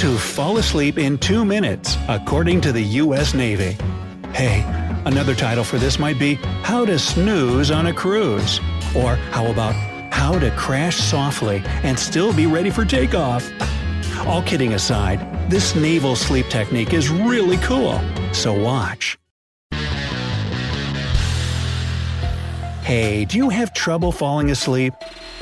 To fall asleep in two minutes, according to the U.S. Navy. Hey, another title for this might be How to Snooze on a Cruise. Or how about How to Crash Softly and Still Be Ready for Takeoff? All kidding aside, this naval sleep technique is really cool, so watch. Hey, do you have trouble falling asleep?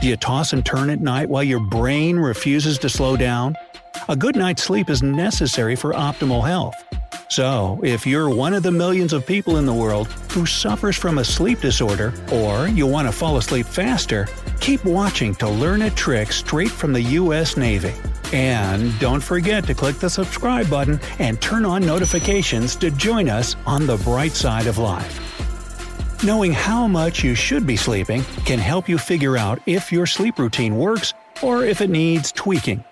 Do you toss and turn at night while your brain refuses to slow down? A good night's sleep is necessary for optimal health. So, if you're one of the millions of people in the world who suffers from a sleep disorder, or you want to fall asleep faster, keep watching to learn a trick straight from the US Navy. And don't forget to click the subscribe button and turn on notifications to join us on the bright side of life. Knowing how much you should be sleeping can help you figure out if your sleep routine works or if it needs tweaking.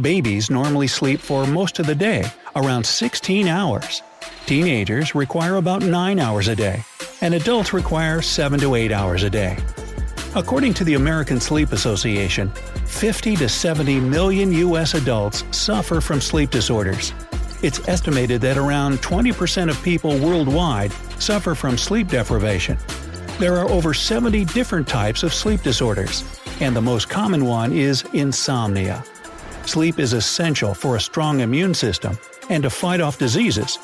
Babies normally sleep for most of the day, around 16 hours. Teenagers require about 9 hours a day, and adults require 7 to 8 hours a day. According to the American Sleep Association, 50 to 70 million U.S. adults suffer from sleep disorders. It's estimated that around 20% of people worldwide suffer from sleep deprivation. There are over 70 different types of sleep disorders, and the most common one is insomnia. Sleep is essential for a strong immune system and to fight off diseases.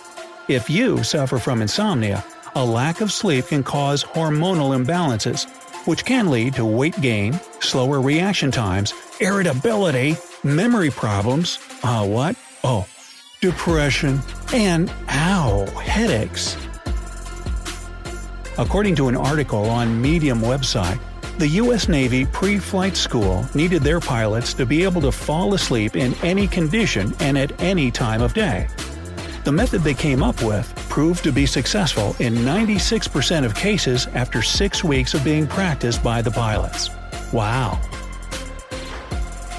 If you suffer from insomnia, a lack of sleep can cause hormonal imbalances, which can lead to weight gain, slower reaction times, irritability, memory problems, uh, what? Oh, depression, and ow, headaches. According to an article on Medium website, the U.S. Navy pre flight school needed their pilots to be able to fall asleep in any condition and at any time of day. The method they came up with proved to be successful in 96% of cases after six weeks of being practiced by the pilots. Wow!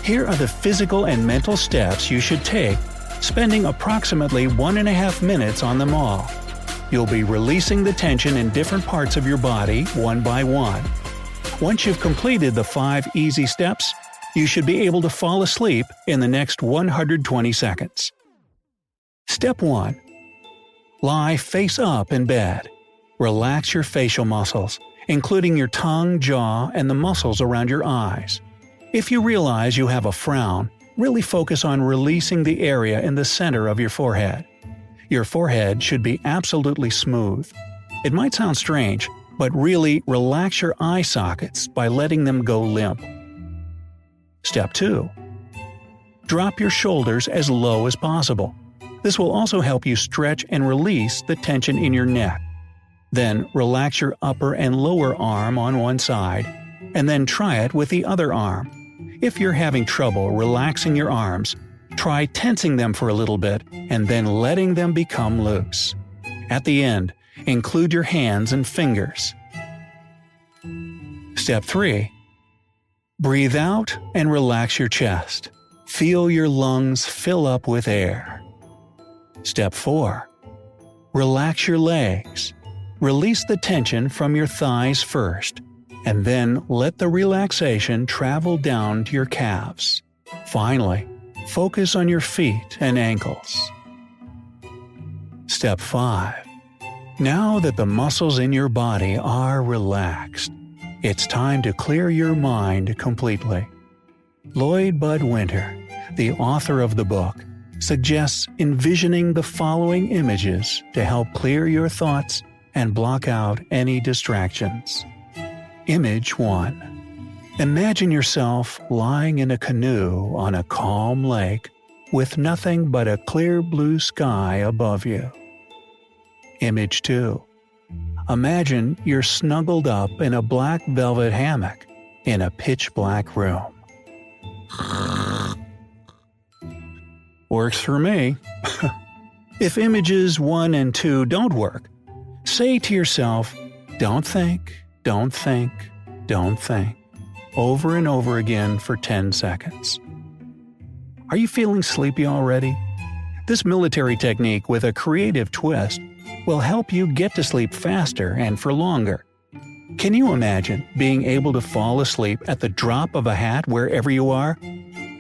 Here are the physical and mental steps you should take, spending approximately one and a half minutes on them all. You'll be releasing the tension in different parts of your body one by one. Once you've completed the five easy steps, you should be able to fall asleep in the next 120 seconds. Step 1. Lie face up in bed. Relax your facial muscles, including your tongue, jaw, and the muscles around your eyes. If you realize you have a frown, really focus on releasing the area in the center of your forehead. Your forehead should be absolutely smooth. It might sound strange, but really relax your eye sockets by letting them go limp. Step 2. Drop your shoulders as low as possible. This will also help you stretch and release the tension in your neck. Then relax your upper and lower arm on one side, and then try it with the other arm. If you're having trouble relaxing your arms, try tensing them for a little bit and then letting them become loose. At the end, Include your hands and fingers. Step 3. Breathe out and relax your chest. Feel your lungs fill up with air. Step 4. Relax your legs. Release the tension from your thighs first, and then let the relaxation travel down to your calves. Finally, focus on your feet and ankles. Step 5. Now that the muscles in your body are relaxed, it's time to clear your mind completely. Lloyd Bud Winter, the author of the book suggests envisioning the following images to help clear your thoughts and block out any distractions. Image 1 Imagine yourself lying in a canoe on a calm lake with nothing but a clear blue sky above you. Image 2 Imagine you're snuggled up in a black velvet hammock in a pitch black room. Works for me. if images 1 and 2 don't work, say to yourself, don't think, don't think, don't think, over and over again for 10 seconds. Are you feeling sleepy already? This military technique with a creative twist will help you get to sleep faster and for longer. Can you imagine being able to fall asleep at the drop of a hat wherever you are?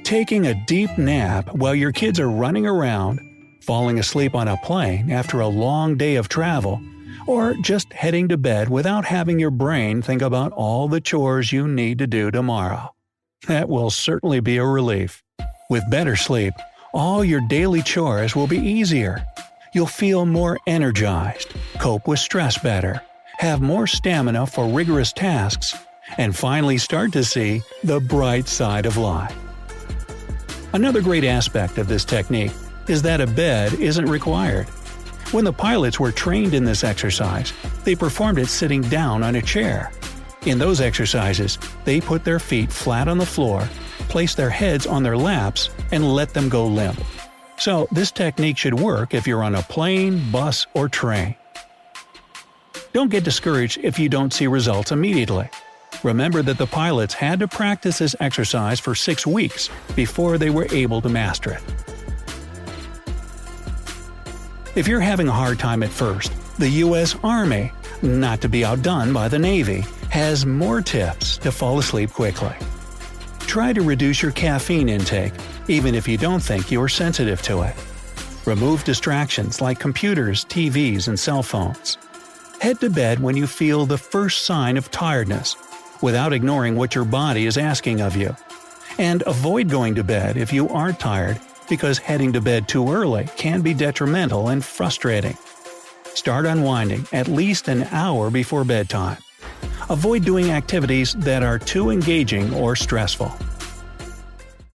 Taking a deep nap while your kids are running around, falling asleep on a plane after a long day of travel, or just heading to bed without having your brain think about all the chores you need to do tomorrow. That will certainly be a relief. With better sleep, all your daily chores will be easier. You'll feel more energized, cope with stress better, have more stamina for rigorous tasks, and finally start to see the bright side of life. Another great aspect of this technique is that a bed isn't required. When the pilots were trained in this exercise, they performed it sitting down on a chair. In those exercises, they put their feet flat on the floor, placed their heads on their laps, and let them go limp. So, this technique should work if you're on a plane, bus, or train. Don't get discouraged if you don't see results immediately. Remember that the pilots had to practice this exercise for six weeks before they were able to master it. If you're having a hard time at first, the U.S. Army, not to be outdone by the Navy, has more tips to fall asleep quickly. Try to reduce your caffeine intake, even if you don't think you're sensitive to it. Remove distractions like computers, TVs, and cell phones. Head to bed when you feel the first sign of tiredness, without ignoring what your body is asking of you. And avoid going to bed if you aren't tired, because heading to bed too early can be detrimental and frustrating. Start unwinding at least an hour before bedtime. Avoid doing activities that are too engaging or stressful.